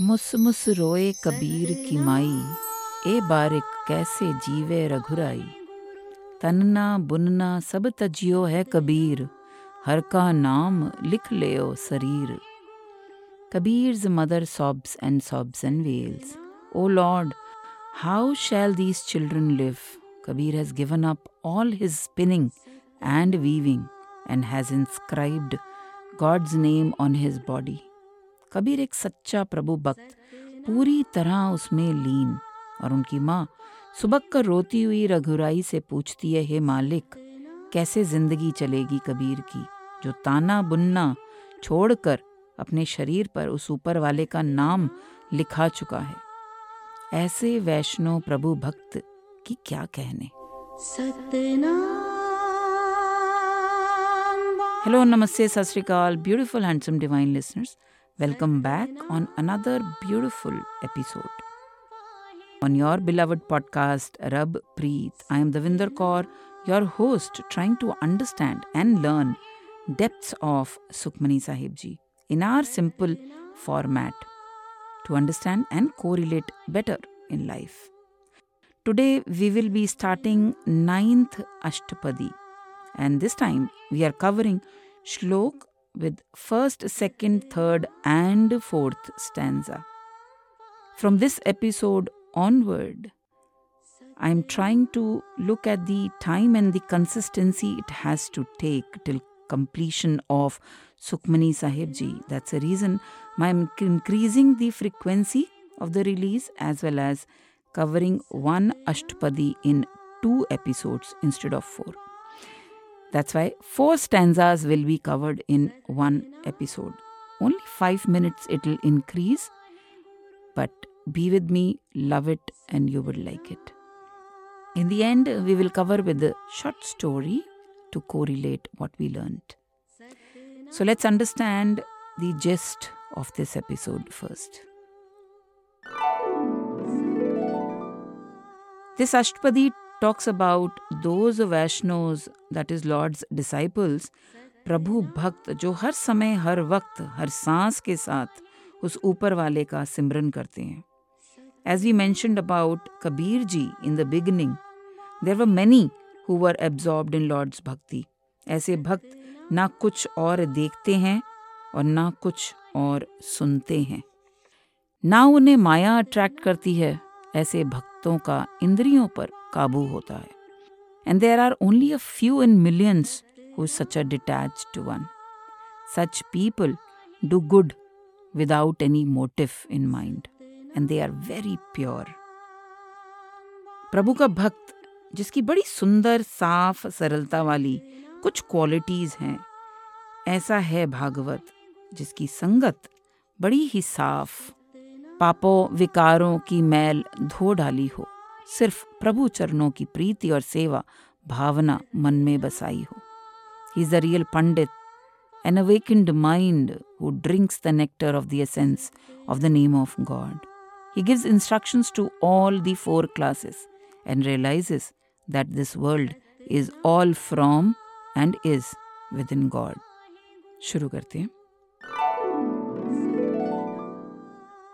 मुसमुस रोए कबीर की माई ए बारिक कैसे जीवे रघुराई। तनना बुनना सब तजियो है कबीर हर का नाम लिख लेओ शरीर Kabir's mother sobs and sobs and wails O Lord how shall these children live. Kabir has given up all his spinning and weaving, and has inscribed God's name on his body. Kabir एक सच्चा प्रभु भक्त, पूरी तरह उसमें लीन, और उनकी माँ सुबह कर रोती हुई रघुराई से पूछती है, हे मालिक, कैसे ज़िंदगी चलेगी कबीर की, जो ताना बुनना छोड़कर अपने शरीर पर उस ऊपर वाले का नाम लिखा चुका है ऐसे वैष्णव प्रभु भक्त की क्या कहने Satnam Hello, Namaste, Sat Sri Akal, beautiful, handsome, divine listeners. Welcome back on another beautiful episode. On your beloved podcast, Rab Preet, I am Davinder Kaur, your host, trying to understand and learn depths of Sukhmani Sahib Ji in our simple format to understand and correlate better in life. Today we will be starting ninth Ashtapadi and this time we are covering shlok with first, second, third, and fourth stanza. From this episode onward, I am trying to look at the time and the consistency it has to take till completion of Sukhmani Sahib Ji. That's the reason I am increasing the frequency of the release as well as covering one Ashtapadi in two episodes instead of four. That's why four stanzas will be covered in one episode. Only five minutes it will increase, but be with me, love it, and you will like it. In the end, we will cover with a short story to correlate what we learned. So let's understand the gist of this episode first. This Ashtapadi talks about those Vaishnos, that is Lord's disciples, प्रभु भक्त जो हर समय हर वक्त हर सांस के साथ उस ऊपर वाले का सिमरन करते हैं As we mentioned about Kabir ji in the beginning, there were many who were absorbed in Lord's bhakti. ऐसे भक्त ना कुछ और देखते हैं और ना कुछ और सुनते हैं ना उन्हें माया अट्रैक्ट करती है ऐसे भक्तों का इंद्रियों पर काबू होता है। And there are only a few in millions who such a detached one such people do good without any motive in mind and they are very pure प्रभु का भक्त, जिसकी बड़ी सुंदर, साफ़, सरलता वाली कुछ क्वालिटीज हैं, ऐसा है भागवत, जिसकी संगत बड़ी ही साफ़, पापों, विकारों की मैल धो डाली हो। सिर्फ़ प्रभु चरणों की प्रीति और सेवा भावना मन में बसाई हो he is the real pandit an awakened mind who drinks the nectar of the essence of the name of God. He gives instructions to all the four classes and realizes that this world is all from and is within God. शुरू करते हैं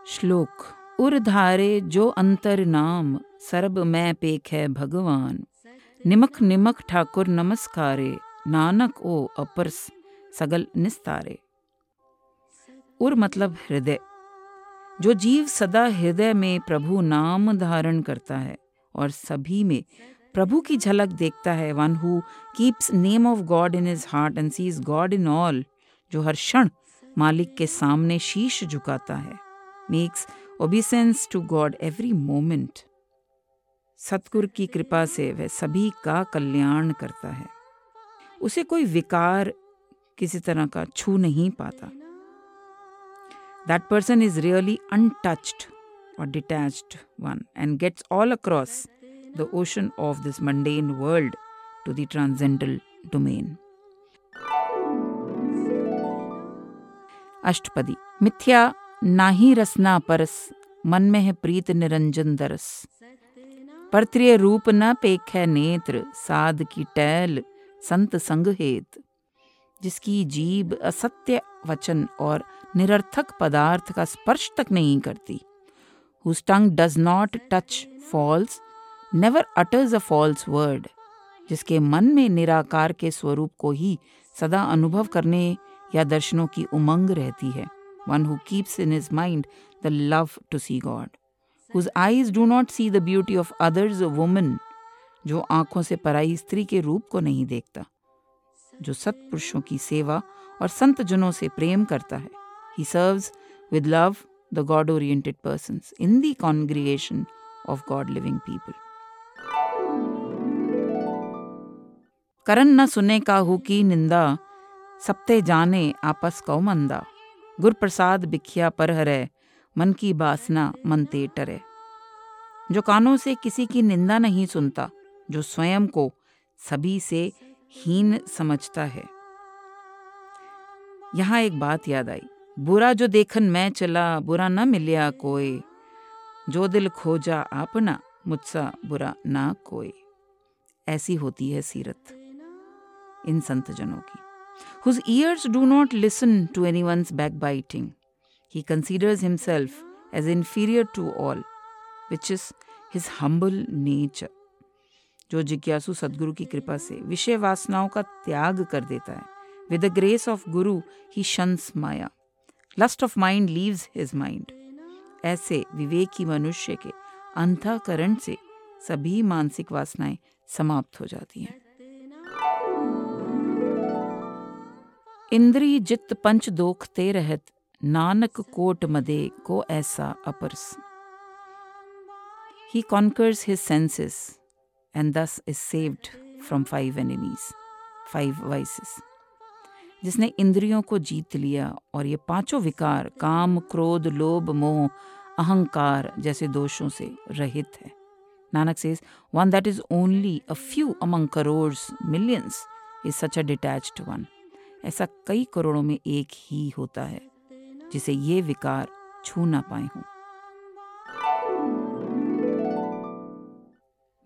श्लोक उर्धारे जो अंतर नाम सरब मैं पेख है भगवान। निमक निमक ठाकुर नमस्कारे, नानक ओ अपर सगल निस्तारे। उर मतलब हृदय। जो जीव सदा हृदय में प्रभु नाम धारण करता है और सभी में प्रभु की झलक देखता है। One who keeps name of God in his heart and sees God in all, जो हर क्षण मालिक के सामने शीश झुकाता है। Makes obeisance to God every moment. सतगुर की कृपा से वह सभी का कल्याण करता है। उसे कोई विकार किसी तरह का छू नहीं पाता। That person is really untouched और detached one and gets all across the ocean of this mundane world to the transcendental domain अष्टपदी, मिथ्या नाही रसना परस, मन में है प्रीत निरंजन दरस। परत्रिय रूप न पेख नेत्र साध की टैल संत संग हेत जिसकी जीव असत्य वचन और निरर्थक पदार्थ का स्पर्श तक नहीं करती whose tongue does not touch false, never utters a false word, जिसके मन में निराकार के स्वरूप को ही सदा अनुभव करने या दर्शनों की उमंग रहती है one who keeps in his mind the love to see God whose eyes do not see the beauty of others woman जो आँखों से पराई स्त्री के रूप को नहीं देखता, जो सत्पुरुषों की सेवा और संत जनों से प्रेम करता है he serves with love the God oriented persons in the congregation of God living people. करन न सुने का काहू की निंदा, सप्ते जाने आपस कौ मंदा गुर प्रसाद बिखिया पर हरे मन की बासना मन ते टरे। जो कानों से किसी की निंदा नहीं सुनता, जो स्वयं को सभी से हीन समझता है। यहाँ एक बात याद आई। बुरा जो देखन मैं चला, बुरा न मिलिया कोई। जो दिल खोजा आपना, मुझसा बुरा ना कोई। ऐसी होती है सीरत इन संत जनों की। Do not listen to any to back backbiting. He considers himself as inferior to all, which is his humble nature. जो जिज्ञासु सदगुरु की कृपा से विषय वासनाओं का त्याग कर देता है with the grace of guru he shuns maya lust of mind leaves his mind ऐसे विवेकी मनुष्य के अंतकरण से सभी मानसिक वासनाएँ समाप्त हो जाती हैं। इंद्री जित पंच दोखते रहत नानक कोट मदे को ऐसा अपरस। He conquers his senses and thus is saved from five enemies five vices जिसने इंद्रियों को जीत लिया और ये पाँचों विकार, काम, क्रोध, लोभ, मोह, अहंकार जैसे दोषों से रहित है। Nanak says one that is only a few among crores millions is such a detached one ऐसा कई करोड़ों में एक ही होता है। जिसे ये विकार छू ना पाए हों।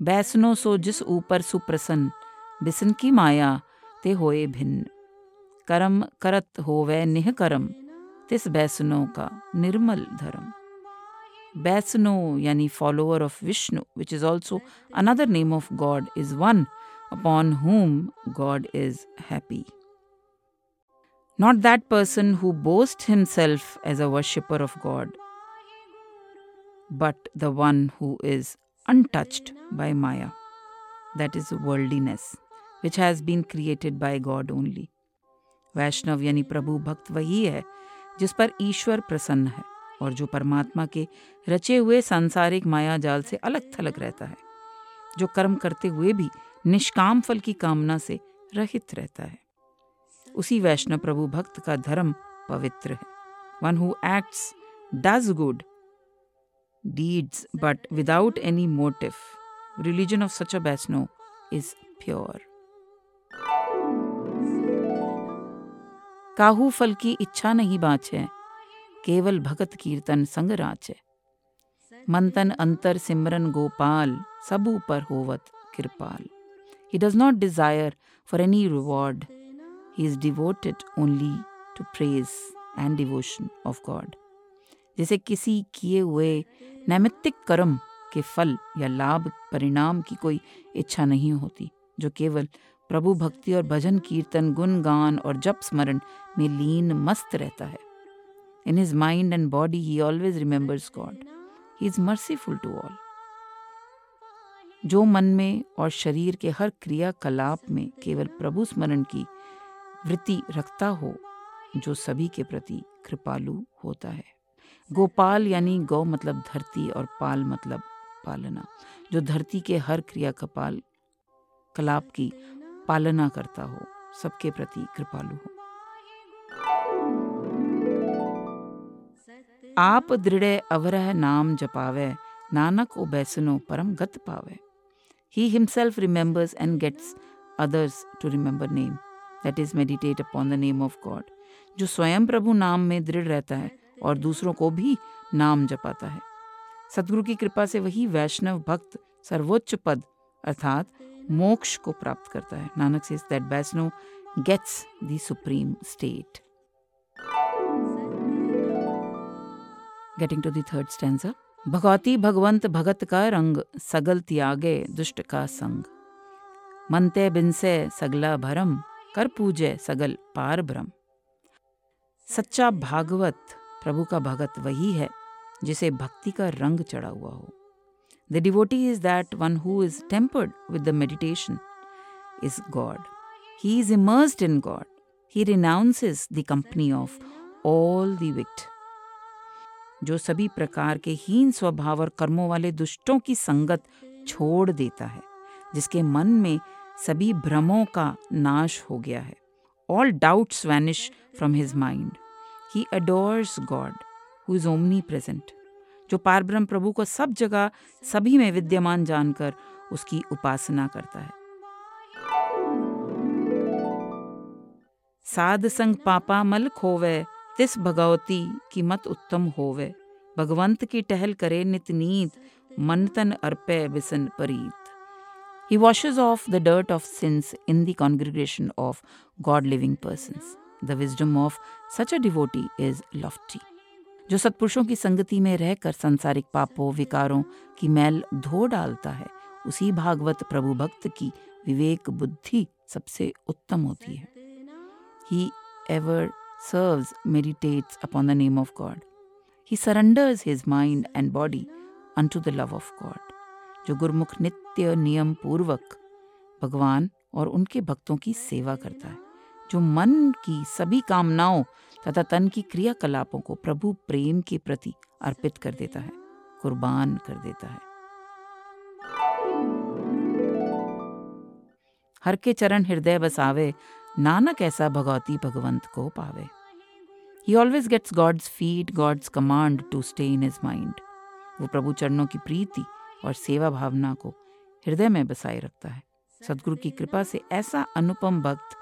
बैसनो सो जिस ऊपर सुप्रसन्न, बिसन की माया ते होए भिन्न। करम करत होवे निह करम, तिस बैसनो का निर्मल धर्म। बैसनो यानी follower of Vishnu which is also another name of God is one upon whom God is happy. Not that person who boasts himself as a worshipper of God, but the one who is untouched by Maya, that is worldliness, which has been created by God only. Vaishnav यानी प्रभु भक्त वही है जिस पर ईश्वर प्रसन्न है और जो परमात्मा के रचे हुए सांसारिक माया जाल से अलग थलग रहता है जो कर्म करते हुए भी निष्काम फल की कामना से रहित रहता है उसी वैष्णव प्रभु भक्त का धर्म पवित्र है। One who acts does good deeds but without any motive religion of such a Vaishnav is pure काहू फल की इच्छा नहीं बाछे केवल भगत कीर्तन संग राच। है मंथन, अंतर, सिमरन, गोपाल, सब ऊपर होवत कृपाल। He does not desire for any reward he is devoted only to praise and devotion of God जैसे किसी किए हुए नैमित्तिक कर्म के फल या लाभ, परिणाम की कोई इच्छा नहीं होती, जो केवल प्रभु भक्ति और भजन, कीर्तन, गुणगान और जप स्मरण में लीन मस्त रहता है। In his mind and body he always remembers God he is merciful to all जो मन में और शरीर के हर क्रियाकलाप में केवल प्रभु स्मरण की वृत्ति रखता हो, जो सभी के प्रति कृपालु होता है। गोपाल यानी गौ मतलब धरती और पाल मतलब पालना, जो धरती के हर क्रिया कपाल कलाप की पालना करता हो, सबके प्रति कृपालु हो। आप दृढ़ अवरह नाम जपावे, नानक ओ बैसनो परम गत पावे। He himself remembers and gets others to remember name that is meditate upon the name of God जो स्वयं प्रभु नाम में दृढ़ रहता है और दूसरों को भी नाम जपाता है। सदगुरु की कृपा से वही वैष्णव भक्त सर्वोच्च पद, अर्थात मोक्ष को प्राप्त करता है। Nanak says that Vaishno gets the supreme state getting to the third stanza Bhagwati भगवंत भगत का रंग सगल त्यागे दुष्ट का संग मनते बिनसे सगला भरम कर पूजे सगल पार ब्रह्म। सच्चा भागवत प्रभु का भगत वही है, जिसे भक्ति का रंग चढ़ा हुआ हो। The devotee is that one who is tempered with the meditation is God he is immersed in God he renounces the company of all the wicked जो सभी प्रकार के हीन स्वभाव और कर्मों वाले दुष्टों की संगत छोड़ देता है, जिसके मन में सभी भ्रमों का नाश हो गया है। All doubts vanish from his mind he adores God who is omnipresent जो पारब्रह्म प्रभु को सब जगह, सभी में विद्यमान जानकर उसकी उपासना करता है। साध संग पापा मल खोवे तिस भगवती की मत उत्तम होवे। भगवंत की टहल करे नित नीत मन तन अर्पे बिसन परीत। He washes off the dirt of sins in the congregation of God living persons. The wisdom of such a devotee is lofty. जो सत्पुरुषों की संगति में रहकर संसारिक पापों, विकारों की मैल धो डालता है, उसी भागवत प्रभु भक्त की विवेक बुद्धि सबसे उत्तम होती है he ever serves meditate upon the name of God he surrenders his mind and body unto the love of God जो गुरुमुख नित्य नियम पूर्वक भगवान और उनके भक्तों की सेवा करता है। जो मन की सभी कामनाओं तथा तन की क्रियाकलापों को प्रभु प्रेम के प्रति अर्पित कर देता है, कुर्बान कर देता है। हर के चरण हृदय बसावे नानक ऐसा भगवती भगवंत को पावे। He always gets God's feet God's command to stay in his mind वो प्रभु चरणों की प्रीति और सेवा भावना को हृदय में बसाए रखता है। सदगुरु की कृपा से ऐसा अनुपम भक्त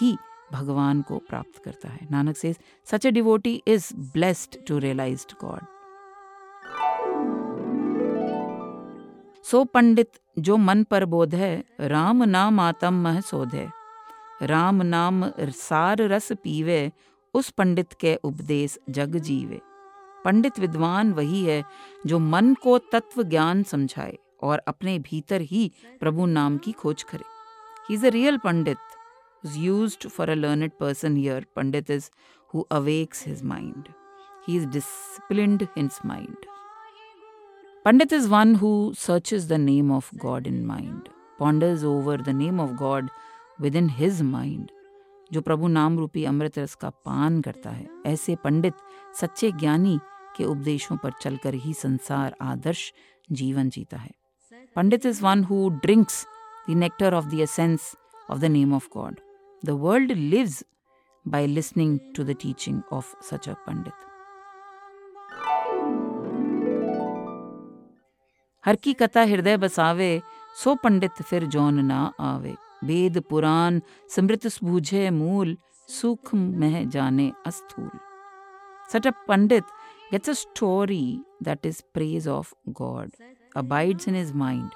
ही भगवान को प्राप्त करता है। Nanak says such a devotee is blessed to realize God. सो पंडित, जो मन पर बोध है, राम नाम आतम मह सोध। है राम नाम सार रस पीवे, उस पंडित के उपदेश जग जीवे। पंडित विद्वान वही है, जो मन को तत्व ज्ञान समझाए। और अपने भीतर ही प्रभु नाम की खोज करे। He is a real pandit is used for a learned person here pandit is who awakes his mind he is disciplined his mind pandit is one who search is the name of God in mind ponders over the name of God within his mind जो प्रभु नाम रूपी अमृत रस का पान करता है। ऐसे पंडित सच्चे ज्ञानी के उपदेशों पर चलकर ही संसार आदर्श जीवन जीता है। Pandit is one who drinks the nectar of the essence of the name of God. The world lives by listening to the teaching of such a Pandit. हर की कथा हृदय बसावे सो पंडित फिर जौन ना आवे वेद पुराण समृत बूझे मूल सूक्ष्म मह जाने अस्थूल Such a pandit gets a story that is praise of God, abides in his mind.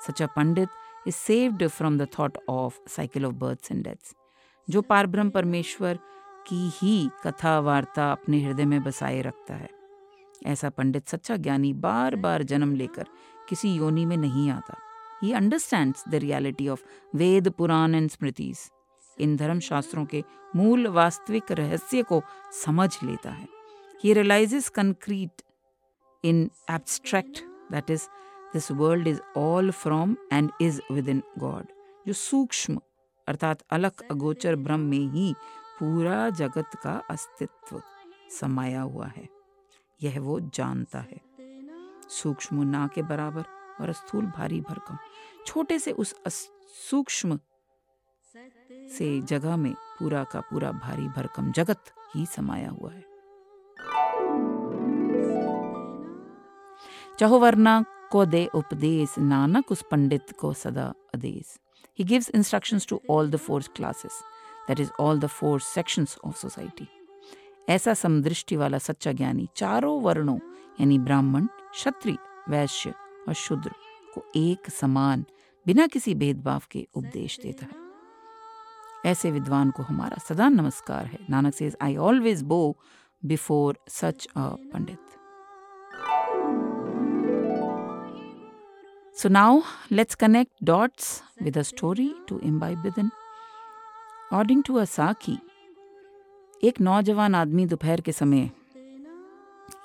Such a pandit is saved from the thought of cycle of births and deaths. जो पारब्रह्म परमेश्वर की ही कथा वार्ता अपने हृदय में बसाए रखता है ऐसा पंडित सच्चा ज्ञानी बार बार जन्म लेकर किसी योनि में नहीं आता he understands the reality of Veda, Purana and smritis इन धर्म शास्त्रों के मूल वास्तविक रहस्य को समझ लेता है he realizes concrete in abstract that is this world is all from and is within God जो सूक्ष्म, अर्थात अलग अगोचर ब्रह्म में ही पूरा जगत का अस्तित्व समाया हुआ है। यह वो जानता है। सूक्ष्म ना के बराबर और स्थूल भारी भरकम। छोटे से उस सूक्ष्म से जगह में पूरा का पूरा भारी भरकम जगत ही समाया हुआ है। चाहो वरना को दे उपदेश नानक उस पंडित को सदा आदेश he gives instructions to all the four classes that is all the four sections of society ऐसा समदृष्टि वाला सच्चा ज्ञानी चारों वर्णों यानी ब्राह्मण क्षत्रिय वैश्य और शूद्र को एक समान बिना किसी भेदभाव के उपदेश देता है ऐसे विद्वान को हमारा सदा नमस्कार है Nanak says I always bow before such a pandit So now let's connect dots with a story to imbibe within. According to Asaki, एक नौजवान आदमी दोपहर के समय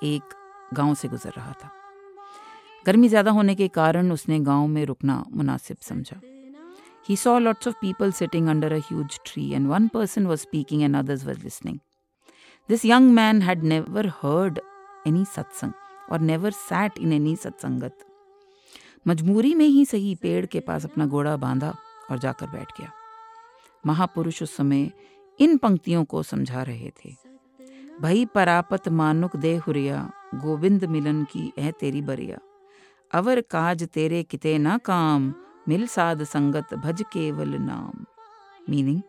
एक गाँव से गुजर रहा था गर्मी ज़्यादा होने के कारण उसने गाँव में रुकना मुनासिब समझा He saw lots of people sitting under a huge tree, and one person was speaking and others were listening. This young man had never heard any satsang or never sat in any satsangat. मजबूरी में ही सही पेड़ के पास अपना घोड़ा बांधा और जाकर बैठ गया। महापुरुष उस समय इन पंक्तियों को समझा रहे थे। भई परापत मानुक दे हुरिया, गोविंद मिलन की है तेरी बरिया। अवर काज तेरे किते ना काम, मिल साध संगत भज केवल नाम। Meaning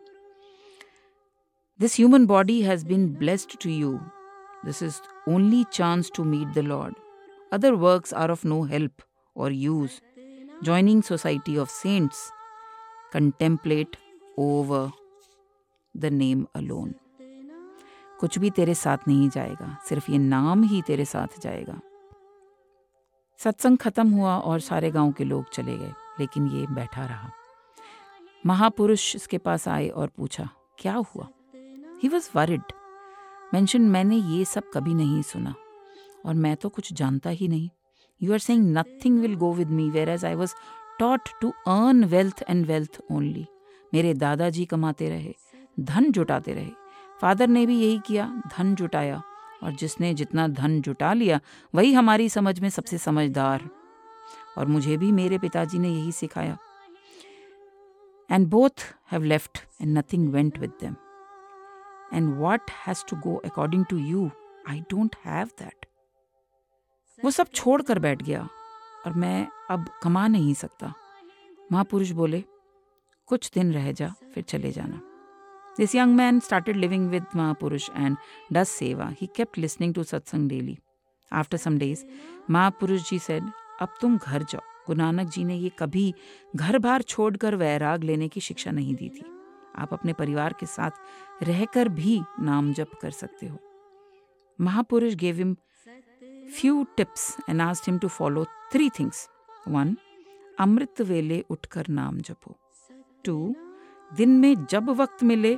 this human body has been blessed to you this is only chance to meet the lord other works are of no help or use. Joining society of saints, contemplate over the name alone. कुछ भी तेरे साथ नहीं जाएगा सिर्फ़ ये नाम ही तेरे साथ जाएगा सत्संग खत्म हुआ और सारे गाँव के लोग चले गए लेकिन ये बैठा रहा महापुरुष इसके पास आए और पूछा क्या हुआ ही वॉज़ वरिड मैंशन मैंने ये सब कभी नहीं सुना और मैं तो कुछ जानता ही नहीं You are saying nothing will go with me, whereas I was taught to earn wealth and wealth only. मेरे दादाजी कमाते रहे धन जुटाते रहे। फादर ने भी यही किया धन जुटाया। और जिसने जितना धन जुटा लिया वही हमारी समझ में सबसे समझदार। और मुझे भी मेरे पिताजी ने यही सिखाया। And both have left and nothing went with them and what has to go according to you I don't have that वो सब छोड़ कर बैठ गया और मैं अब कमा नहीं सकता। महापुरुष बोले, कुछ दिन रह जा, फिर चले जाना। This young man started living with Mahapurush and does seva he kept listening to satsang daily after some days Mahapurush ji said अब तुम घर जाओ। गुरु नानक जी ने ये कभी घर बार छोड़कर वैराग लेने की शिक्षा नहीं दी थी। आप अपने परिवार के साथ रहकर भी नाम जप कर सकते हो। Mahapurush gave him few tips and asked him to follow three things. One, अमृत वेले उठकर नाम जपो टू दिन में जब वक्त मिले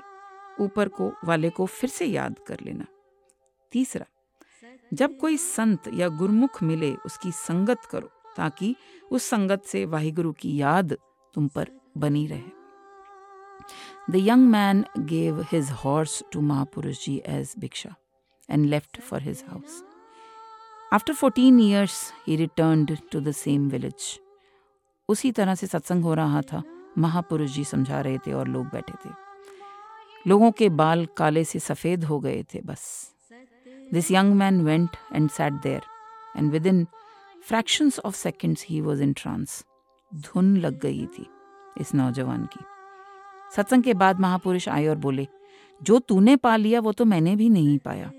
ऊपर को वाले को फिर से याद कर लेना तीसरा जब कोई संत या गुरमुख मिले उसकी संगत करो ताकि उस संगत से वाहिगुरु की याद तुम पर बनी रहे the young man gave his horse to Mahapurush ji as bhiksha and left for his house after fourteen years he return to the same village उसी तरह से सत्संग हो रहा था। महापुरुष जी समझा रहे थे और लोग बैठे थे। लोगों के बाल काले से सफ़ेद हो गए थे बस। This young man went and sat there and within fractions of seconds he was in trance धुन लग गई थी इस नौजवान की। सत्संग के बाद महापुरुष आए और बोले, जो तूने पा लिया वो तो मैंने भी नहीं पाया।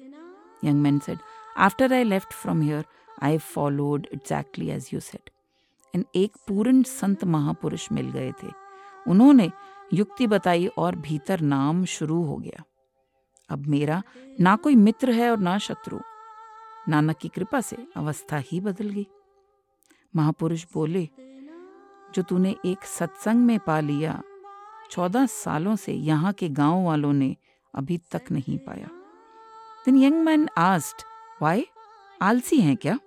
Young man said after I left from here I followed exactly as you said and एक पूर्ण संत महापुरुष मिल गए थे। उन्होंने युक्ति बताई और भीतर नाम शुरू हो गया। अब मेरा ना कोई मित्र है और ना शत्रु। नानक की कृपा से अवस्था ही बदल गई। महापुरुष बोले, जो तूने एक सत्संग में पा लिया, चौदह सालों से यहाँ के गाँव वालों ने अभी तक नहीं पाया। यंग मैन आस्ट वाई आलसी हैं क्या?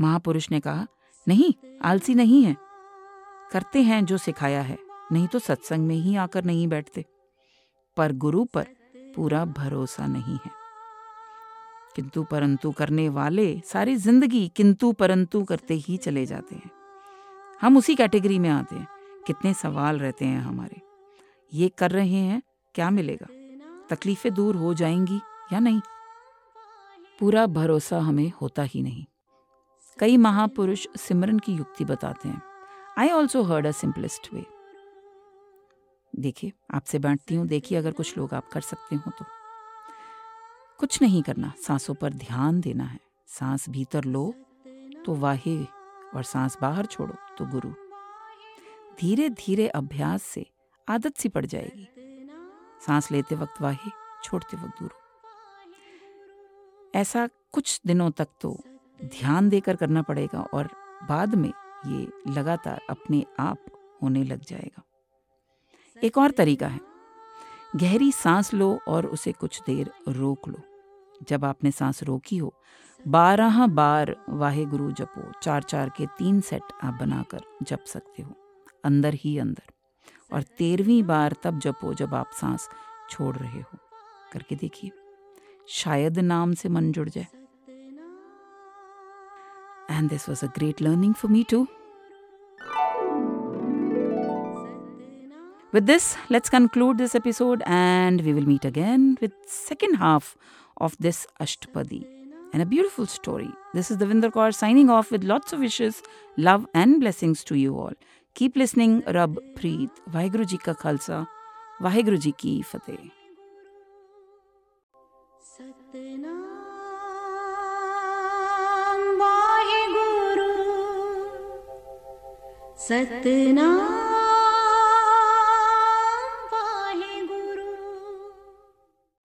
महापुरुष ने कहा, नहीं, आलसी नहीं है। करते हैं जो सिखाया है, नहीं तो सत्संग में ही आकर नहीं बैठते। पर गुरु पर पूरा भरोसा नहीं है। किंतु परंतु करने वाले सारी ज़िंदगी किंतु परंतु करते ही चले जाते हैं। हम उसी कैटेगरी में आते हैं। कितने सवाल रहते हैं हमारे। ये कर रहे हैं, क्या मिलेगा? तकलीफें दूर हो जाएँगी या नहीं? पूरा भरोसा हमें होता ही नहीं। कई महापुरुष सिमरन की युक्ति बताते हैं। I also heard a simplest way देखिए, आपसे बांटती हूँ, देखिए अगर कुछ लोग आप कर सकते हो तो। कुछ नहीं करना, सांसों पर ध्यान देना है। सांस भीतर लो तो वाहे, और सांस बाहर छोड़ो तो गुरु। धीरे धीरे अभ्यास से आदत सी पड़ जाएगी। सांस लेते वक्त वाहे, छोड़ते वक्त दूर ऐसा कुछ दिनों तक तो ध्यान देकर करना पड़ेगा और बाद में ये लगातार अपने आप होने लग जाएगा। एक और तरीका है। गहरी सांस लो और उसे कुछ देर रोक लो। जब आपने सांस रोकी हो, बारह बार वाहे गुरु जपो। चार चार के तीन सेट आप बनाकर जप सकते हो। अंदर ही अंदर। और तेरहवीं बार तब जपो जब आप सांस छोड़ रहे हो। करके देखिए। शायद नाम से मन जुड़ जाए and this was a great learning for me too With this, let's conclude this episode and we will meet again with second half of this Ashtapadi and a beautiful story. This is Devinder Kaur signing off with lots of wishes, love and blessings to you all. Keep listening, Rab Preet. Vaheguru Ji ka Khalsa, Vaheguru Ji ki Fateh. Satnam